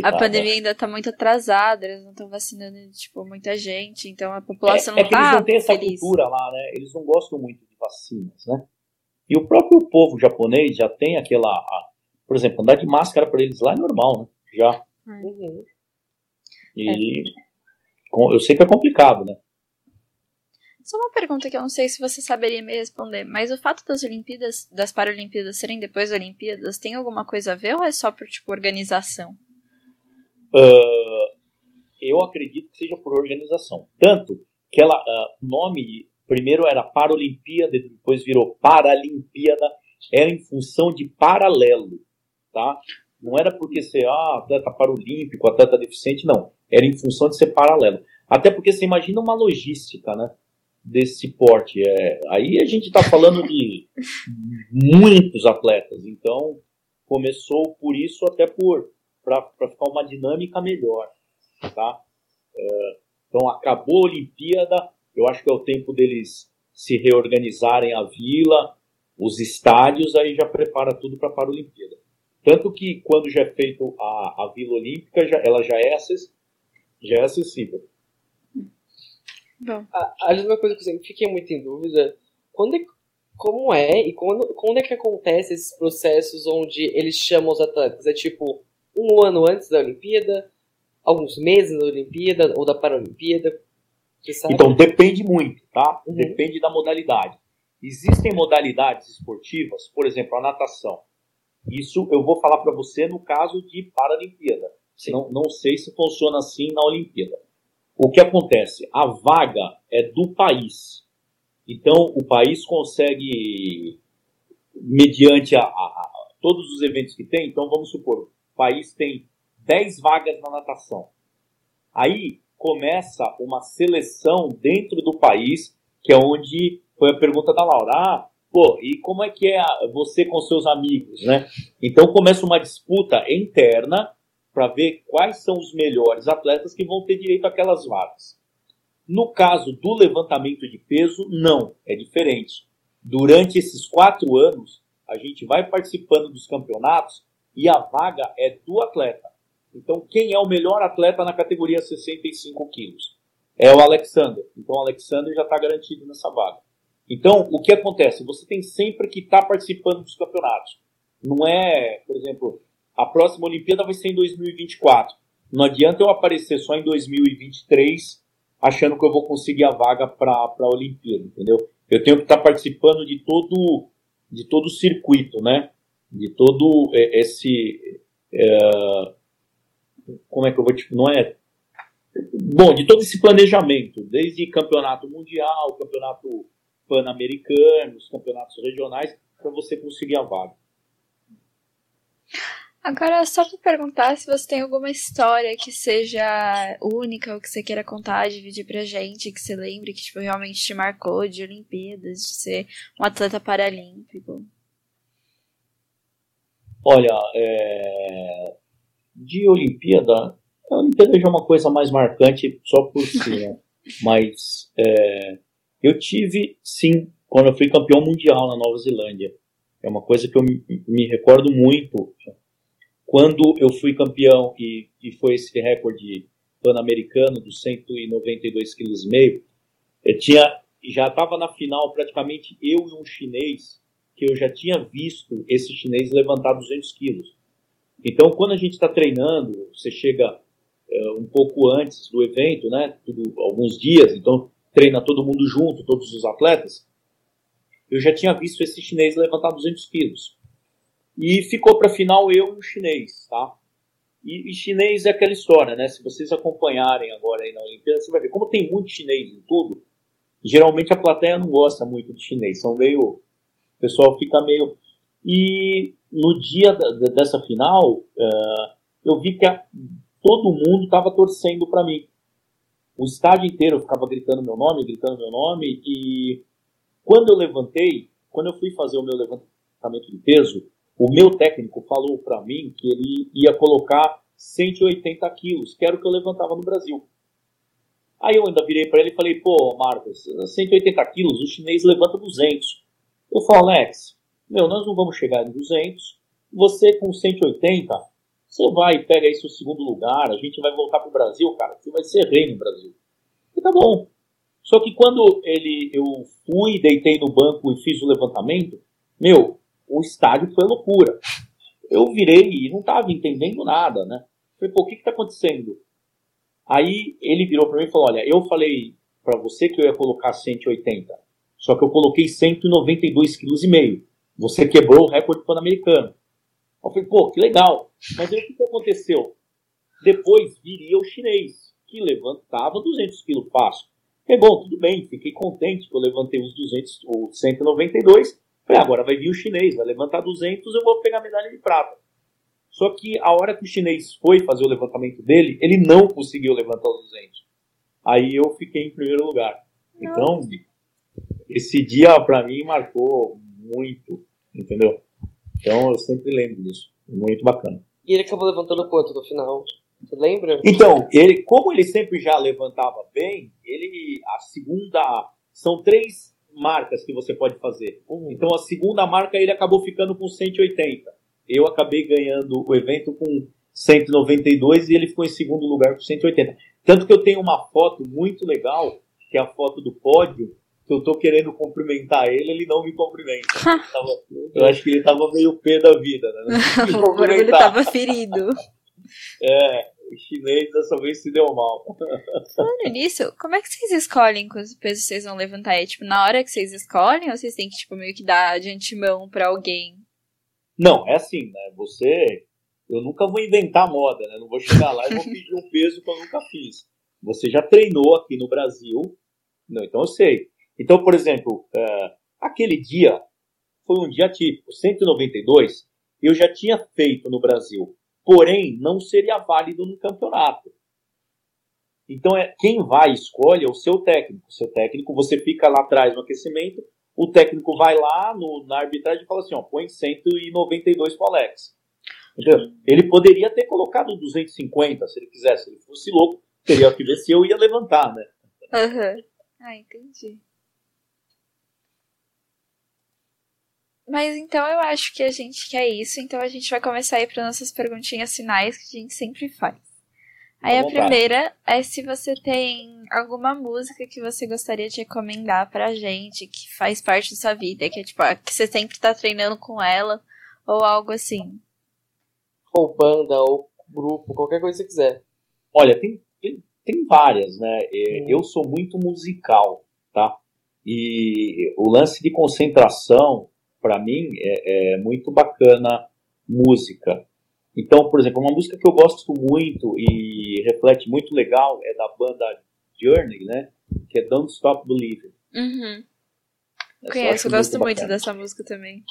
a pandemia ainda está muito atrasada, eles não estão vacinando, tipo, muita gente, então a população é, não é que tá eles não têm essa feliz. cultura lá, né? Eles não gostam muito de vacinas, né? E o próprio povo japonês já tem aquela, a, por exemplo, andar de máscara para eles lá é normal, né? Já. Uhum. E com, eu sei que é complicado, né? Só uma pergunta que eu não sei se você saberia me responder, mas o fato das Olimpíadas, das Paralimpíadas serem depois das Olimpíadas, tem alguma coisa a ver ou é só por, tipo, organização? Uh, eu acredito que seja por organização. Tanto que o uh, nome primeiro era Paralimpíada, depois virou Paralimpíada, era em função de paralelo, tá? Não era porque ser ah, atleta paralímpico, atleta deficiente, não. Era em função de ser paralelo. Até porque você imagina uma logística, né? Desse porte. É, aí a gente está falando de muitos atletas, então começou por isso até por para ficar uma dinâmica melhor, tá? É, então acabou a Olimpíada, eu acho que é o tempo deles se reorganizarem a vila, os estádios, aí já prepara tudo para a Paralimpíada. Tanto que quando já é feito a, a Vila Olímpica, já, ela já é, acess, já é acessível. Bom. A, a mesma coisa que eu sempre fiquei muito em dúvida, quando é, como é e quando, quando é que acontece esses processos onde eles chamam os atletas? É tipo um ano antes da Olimpíada, alguns meses da Olimpíada ou da Paralimpíada? Então depende muito, tá? Uhum. Depende da modalidade. Existem modalidades esportivas, por exemplo, a natação. Isso eu vou falar para você no caso de Paralimpíada. Não, não sei se funciona assim na Olimpíada. O que acontece? A vaga é do país. Então, o país consegue, mediante a, a, a, todos os eventos que tem, então vamos supor, o país tem 10 vagas na natação. Aí começa uma seleção dentro do país, que é onde foi a pergunta da Laura. Ah, pô, e como é que é você com seus amigos, né? Então começa uma disputa interna para ver quais são os melhores atletas que vão ter direito àquelas vagas. No caso do levantamento de peso, não, é diferente. Durante esses quatro anos, a gente vai participando dos campeonatos e a vaga é do atleta. Então, quem é o melhor atleta na categoria 65 quilos? É o Alexander. Então, o Alexander já está garantido nessa vaga. Então, o que acontece? Você tem sempre que estar tá participando dos campeonatos. Não é, por exemplo, a próxima Olimpíada vai ser em 2024. Não adianta eu aparecer só em 2023 achando que eu vou conseguir a vaga para a Olimpíada, entendeu? Eu tenho que estar participando de todo de todo o circuito, né? De todo esse é, como é que eu vou te não é bom de todo esse planejamento, desde campeonato mundial, campeonato pan-americano, campeonatos regionais, para você conseguir a vaga. Agora, só para perguntar se você tem alguma história que seja única ou que você queira contar, dividir pra gente, que você lembre que tipo, realmente te marcou de Olimpíadas, de ser um atleta paralímpico. Olha, é... de Olimpíada, a Olimpíada já é uma coisa mais marcante só por si, [LAUGHS] né? Mas é... eu tive, sim, quando eu fui campeão mundial na Nova Zelândia. É uma coisa que eu me, me recordo muito quando eu fui campeão e, e foi esse recorde pan-americano dos 192 quilos meio, eu tinha, já estava na final praticamente eu e um chinês, que eu já tinha visto esse chinês levantar 200 quilos. Então, quando a gente está treinando, você chega é, um pouco antes do evento, né, tudo, alguns dias, então treina todo mundo junto, todos os atletas, eu já tinha visto esse chinês levantar 200 quilos. E ficou para final eu e o chinês, tá? E, e, chinês é aquela história, né? Se vocês acompanharem agora aí na Olimpíada, você vai ver como tem muito chinês em tudo. Geralmente a plateia não gosta muito de chinês, são meio. O pessoal fica meio. E no dia da, dessa final, uh, eu vi que a, todo mundo estava torcendo para mim. O estádio inteiro ficava gritando meu nome, gritando meu nome. E quando eu levantei, quando eu fui fazer o meu levantamento de peso, o meu técnico falou para mim que ele ia colocar 180 quilos, que era o que eu levantava no Brasil. Aí eu ainda virei para ele e falei, pô, Marcos, 180 quilos, o chinês levanta 200. Eu falo, Alex, meu, nós não vamos chegar em 200. Você com 180, você vai e pega aí seu segundo lugar, a gente vai voltar pro Brasil, cara, você vai ser rei no Brasil. E tá bom. Só que quando ele, eu fui, deitei no banco e fiz o levantamento, meu, o estádio foi loucura. Eu virei e não estava entendendo nada, né? Falei, pô, o que está acontecendo? Aí ele virou para mim e falou: Olha, eu falei para você que eu ia colocar 180, só que eu coloquei 192,5 kg. Você quebrou o recorde pan-americano. Eu falei, pô, que legal. Mas aí o que, aconteceu? Depois viria o chinês, que levantava 200 kg fácil. É bom, tudo bem, fiquei contente que eu levantei os 200, ou 192 Falei, agora vai vir o chinês, vai levantar 200, eu vou pegar a medalha de prata. Só que a hora que o chinês foi fazer o levantamento dele, ele não conseguiu levantar os 200. Aí eu fiquei em primeiro lugar. Então, esse dia para mim marcou muito, entendeu? Então eu sempre lembro disso. Muito bacana. E ele acabou levantando quanto no final? Você lembra? Então, ele, como ele sempre já levantava bem, ele a segunda são três marcas que você pode fazer. Uhum. Então a segunda marca ele acabou ficando com 180. Eu acabei ganhando o evento com 192 e ele ficou em segundo lugar com 180. Tanto que eu tenho uma foto muito legal, que é a foto do pódio, que eu tô querendo cumprimentar ele, ele não me cumprimenta. [LAUGHS] eu acho que ele tava meio pé da vida, né? [LAUGHS] ele tava ferido. [LAUGHS] É, chinês dessa vez se deu mal. Falando nisso, como é que vocês escolhem quantos pesos vocês vão levantar? É tipo, na hora que vocês escolhem ou vocês têm que, tipo, meio que dar de antemão pra alguém? Não, é assim, né? Você. Eu nunca vou inventar moda, né? Não vou chegar lá e vou pedir um peso que eu nunca fiz. Você já treinou aqui no Brasil. Não, então eu sei. Então, por exemplo, uh, aquele dia foi um dia típico, 192, eu já tinha feito no Brasil porém não seria válido no campeonato. Então, é, quem vai escolhe é o seu técnico. O seu técnico, você fica lá atrás no aquecimento, o técnico vai lá no, na arbitragem e fala assim: ó, põe 192 para o Alex. Entendeu? Ele poderia ter colocado 250 se ele quisesse. Se ele fosse louco, teria que ver se eu ia levantar, né? Uhum. Ah, entendi. Mas então eu acho que a gente quer isso, então a gente vai começar aí para nossas perguntinhas finais que a gente sempre faz. Aí a primeira é se você tem alguma música que você gostaria de recomendar pra gente, que faz parte da sua vida, que é tipo, que você sempre tá treinando com ela, ou algo assim. Ou banda, ou grupo, qualquer coisa que você quiser. Olha, tem, tem, tem várias, né? Hum. Eu sou muito musical, tá? E o lance de concentração para mim é, é, muito bacana música. Então, por exemplo, uma música que eu gosto muito e reflete muito legal é da banda Journey, né? Que é Don't Stop Believing. Uhum. Conheço, eu gosto muito, muito dessa música também.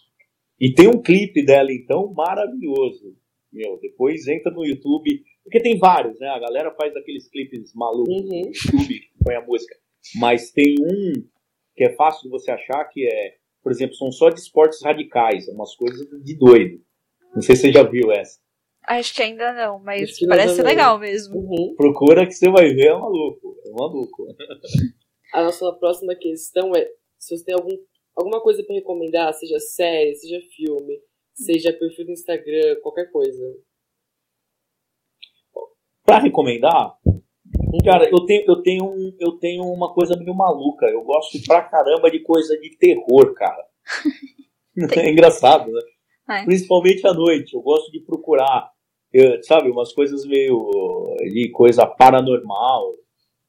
E tem um clipe dela, então, maravilhoso. meu, depois entra no YouTube, porque tem vários, né? A galera faz aqueles clipes malucos Uhum. no YouTube, põe a música. Mas tem um que é fácil de você achar, que é, por exemplo, são só de esportes radicais, é umas coisas de doido. Não sei se você já viu essa. Acho que ainda não, mas Acho parece legal mesmo. Uhum. Procura que você vai ver, é maluco. É maluco. A nossa próxima questão é se você tem algum, alguma coisa pra recomendar, seja série, seja filme, seja perfil do Instagram, qualquer coisa. Pra recomendar, cara, eu tenho, eu, tenho um- eu tenho uma coisa meio maluca. Eu gosto pra caramba de coisa de terror, cara. [LAUGHS] É engraçado, né? É. Principalmente à noite. Eu gosto de procurar, eh, sabe, umas coisas meio de coisa paranormal.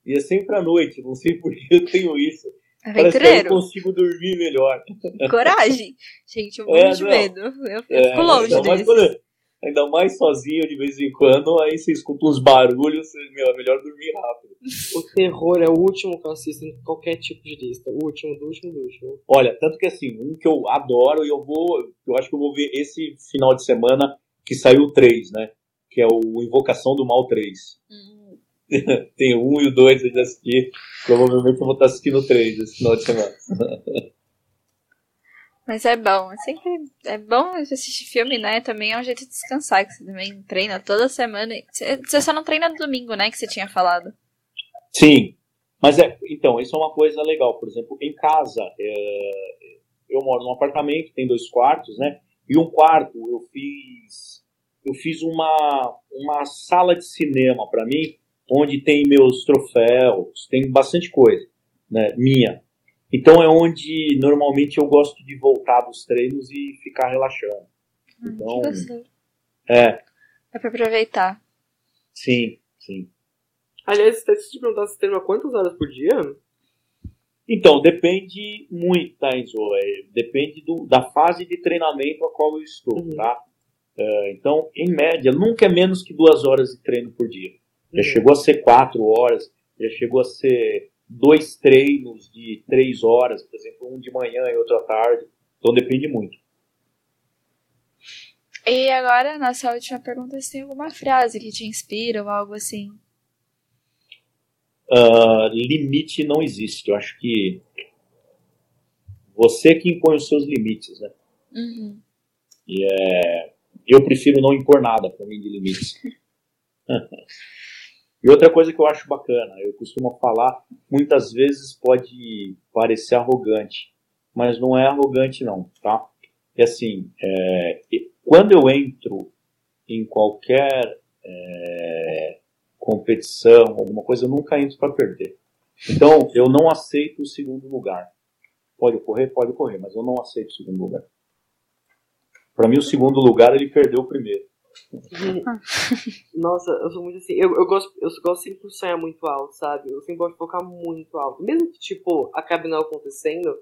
E é sempre à noite. Não sei por que eu tenho isso. Parece que eu consigo dormir melhor. Coragem. Gente, eu morro É, de não. medo. Eu, eu É, fico longe mais, desse. quando- ainda mais sozinho de vez em quando, aí você escuta uns barulhos, você, meu, é melhor dormir rápido. O terror é o último que eu assisto em qualquer tipo de lista. O último, do último, do último. Olha, tanto que assim, um que eu adoro e eu vou, eu acho que eu vou ver esse final de semana que saiu o 3, né? Que é o Invocação do Mal 3. Hum, [LAUGHS] Tem o 1 e o 2 eu já assisti. Provavelmente eu vou estar assistindo o 3 esse final de semana. [LAUGHS] Mas é bom. É sempre é bom assistir filme, né? Também é um jeito de descansar, que você também treina toda semana. Você, só não treina no domingo, né? Que você tinha falado. Sim. Mas é, então, isso é uma coisa legal. Por exemplo, em casa, é, eu moro num apartamento, tem dois quartos, né? E um quarto eu fiz, eu fiz uma, uma sala de cinema para mim, onde tem meus troféus, tem bastante coisa, né? Minha. Então é onde normalmente eu gosto de voltar dos treinos e ficar relaxando. Então, Que gostoso. é, É pra aproveitar. sim, sim. Aliás, se te perguntar se treina quantas horas por dia? Então, depende muito, tá, Enzo? É, depende do, da fase de treinamento a qual eu estou, Uhum. tá? É, então, em média, nunca é menos que duas horas de treino por dia. Já Uhum. chegou a ser quatro horas, já chegou a ser dois treinos de três horas, por exemplo, um de manhã e outro à tarde. Então, depende muito. E agora, nossa última pergunta, se tem alguma frase que te inspira ou algo assim. Ah, limite não existe. Eu acho que você que impõe os seus limites, né? Uhum. eu prefiro não impor nada para mim de limites. [LAUGHS] e outra coisa que eu acho bacana, eu costumo falar, muitas vezes pode parecer arrogante, mas não é arrogante não, tá? É assim, é, e- quando eu entro em qualquer é, competição, alguma coisa, eu nunca entro para perder. Então, eu não aceito o segundo lugar. Pode ocorrer? Pode ocorrer, mas eu não aceito o segundo lugar. Para mim, o segundo lugar ele perdeu o primeiro. [LAUGHS] Nossa, eu sou muito assim. Eu, eu, gosto, eu gosto sempre de sonhar muito alto, sabe? Eu sempre gosto de focar muito alto. Mesmo que, tipo, acabe não acontecendo,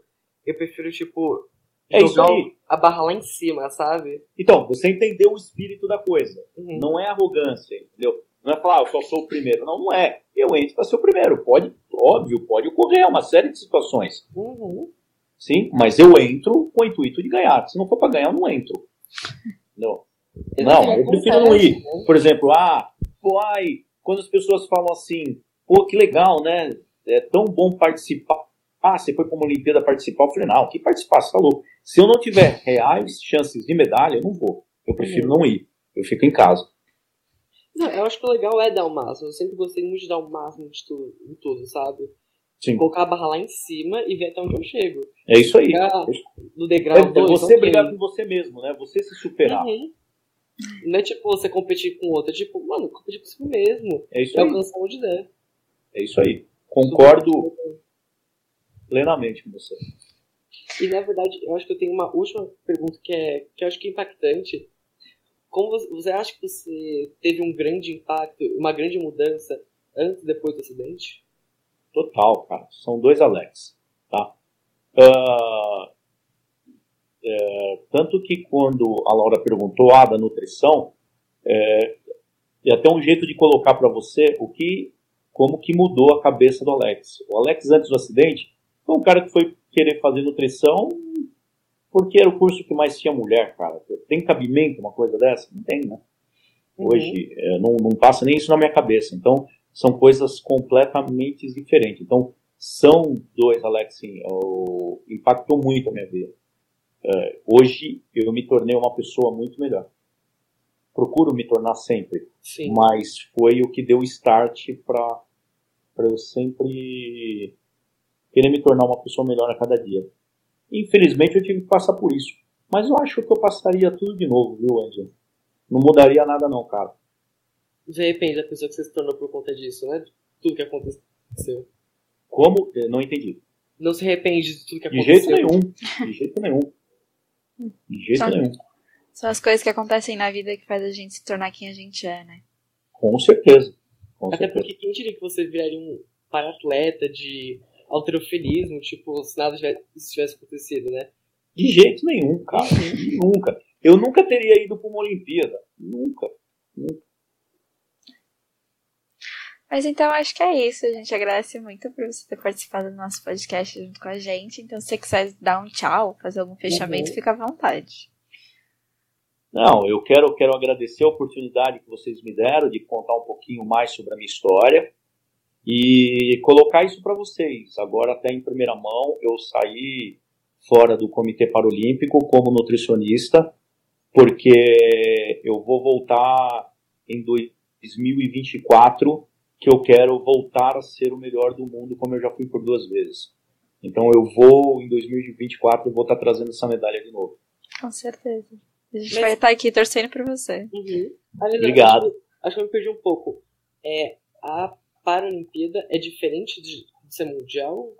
eu prefiro, tipo, É jogar a barra lá em cima, sabe? Então, você entendeu o espírito da coisa. Uhum. Não é arrogância, entendeu? Não é falar, ah, eu só sou o primeiro. Não, não é. Eu entro para ser o primeiro. Pode, óbvio, pode ocorrer uma série de situações. Uhum. Sim, mas eu entro com o intuito de ganhar. Se não for para ganhar, eu não entro. [LAUGHS] Não. Não, eu prefiro não ir. Por exemplo, ah, pô, ai, quando as pessoas falam assim, pô, que legal, né? É tão bom participar. Ah, você foi para uma Olimpíada participar? Eu falei, não, que participar, você tá louco. Se eu não tiver [LAUGHS] reais chances de medalha, eu não vou. Eu prefiro não ir. Eu fico em casa. Não, eu acho que o legal é dar o máximo. Eu sempre gostei muito de dar o máximo de tudo, em tudo, sabe? Sim. Colocar a barra lá em cima e ver até onde eu chego. É isso aí. Ficar no degrau É, é dois, você ok. brigar com você mesmo, né? Você se superar. Uhum. Não é tipo você competir com outro, é tipo, mano, competir com você mesmo. É isso E aí. alcançar onde der. É isso aí. Concordo plenamente com você. E na verdade, eu acho que eu tenho uma última pergunta que é que eu acho que é impactante. Como você, você acha que você teve um grande impacto, uma grande mudança antes e depois do acidente? Total, cara. São dois Alex, tá? Ah, é, tanto que quando a Laura perguntou ah, da nutrição, é, é até um jeito de colocar para você o que, como que mudou a cabeça do Alex. O Alex antes do acidente foi um cara que foi querer fazer nutrição porque era o curso que mais tinha mulher, cara. Tem cabimento uma coisa dessa? Não tem, né? Uhum. Hoje é, não, não passa nem isso na minha cabeça. Então, são coisas completamente diferentes. Então, são dois, Alex, sim, impactou muito a minha vida. É, hoje eu me tornei uma pessoa muito melhor. Procuro me tornar sempre, sim. mas foi o que deu start para eu sempre querer me tornar uma pessoa melhor a cada dia. Infelizmente eu tive que passar por isso, mas eu acho que eu passaria tudo de novo, viu, Angel? Não mudaria nada não, cara. De repente a pessoa que você se tornou por conta disso, né? Tudo que aconteceu. Como? Eu não entendi. Não se arrepende de tudo que aconteceu. De jeito nenhum. De jeito nenhum. De jeito são, nenhum. São as coisas que acontecem na vida que faz a gente se tornar quem a gente é, né? Com certeza. Com Até certeza. porque quem diria que você viraria um para-atleta de alterofilismo, tipo, se nada tivesse, tivesse acontecido, né? De jeito nenhum, cara. nunca. Eu nunca teria ido para uma Olimpíada. Nunca. Nunca. Mas então acho que é isso. A gente agradece muito por você ter participado do nosso podcast junto com a gente. Então, se você quiser dar um tchau, fazer algum fechamento, uhum. fica à vontade. Não, eu quero, quero agradecer a oportunidade que vocês me deram de contar um pouquinho mais sobre a minha história e colocar isso para vocês. Agora, até em primeira mão, eu saí fora do Comitê Paralímpico como nutricionista, porque eu vou voltar em 2024 que eu quero voltar a ser o melhor do mundo, como eu já fui por duas vezes. Então eu vou, em 2024, eu vou estar trazendo essa medalha de novo. Com certeza. A gente Mas... vai estar aqui torcendo por você. Uhum. Obrigado. Acho, acho, que eu me perdi um pouco. É, a Paralimpíada é diferente de, de ser mundial?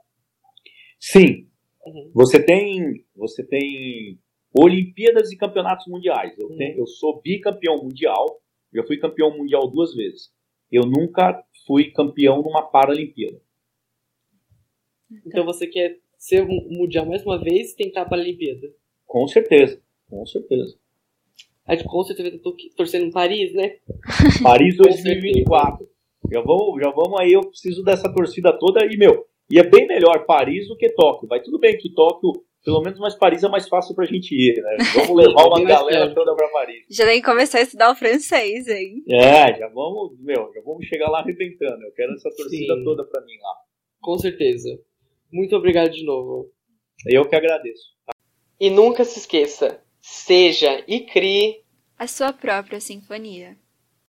Sim. Uhum. Você tem você tem Olimpíadas e campeonatos mundiais. Eu, uhum. tenho, eu sou bicampeão mundial. Já fui campeão mundial duas vezes. Eu nunca fui campeão numa Paralimpíada. Então você quer ser mundial mais uma vez e tentar a Paralimpíada? Com certeza, com certeza. Aí com certeza eu torcendo em Paris, né? [LAUGHS] Paris 2024. Já vamos, já vamos aí, eu preciso dessa torcida toda e, meu, e é bem melhor Paris do que Tóquio. Vai tudo bem que Tóquio pelo menos mais Paris é mais fácil pra gente ir, né? Vamos levar uma [LAUGHS] galera toda pra Paris. Já tem que começar a estudar o francês, hein? É, já vamos, meu, já vamos chegar lá arrebentando. Eu quero essa torcida Sim. toda pra mim lá. Com certeza. Muito obrigado de novo. Eu que agradeço. E nunca se esqueça, seja e crie a sua própria sinfonia.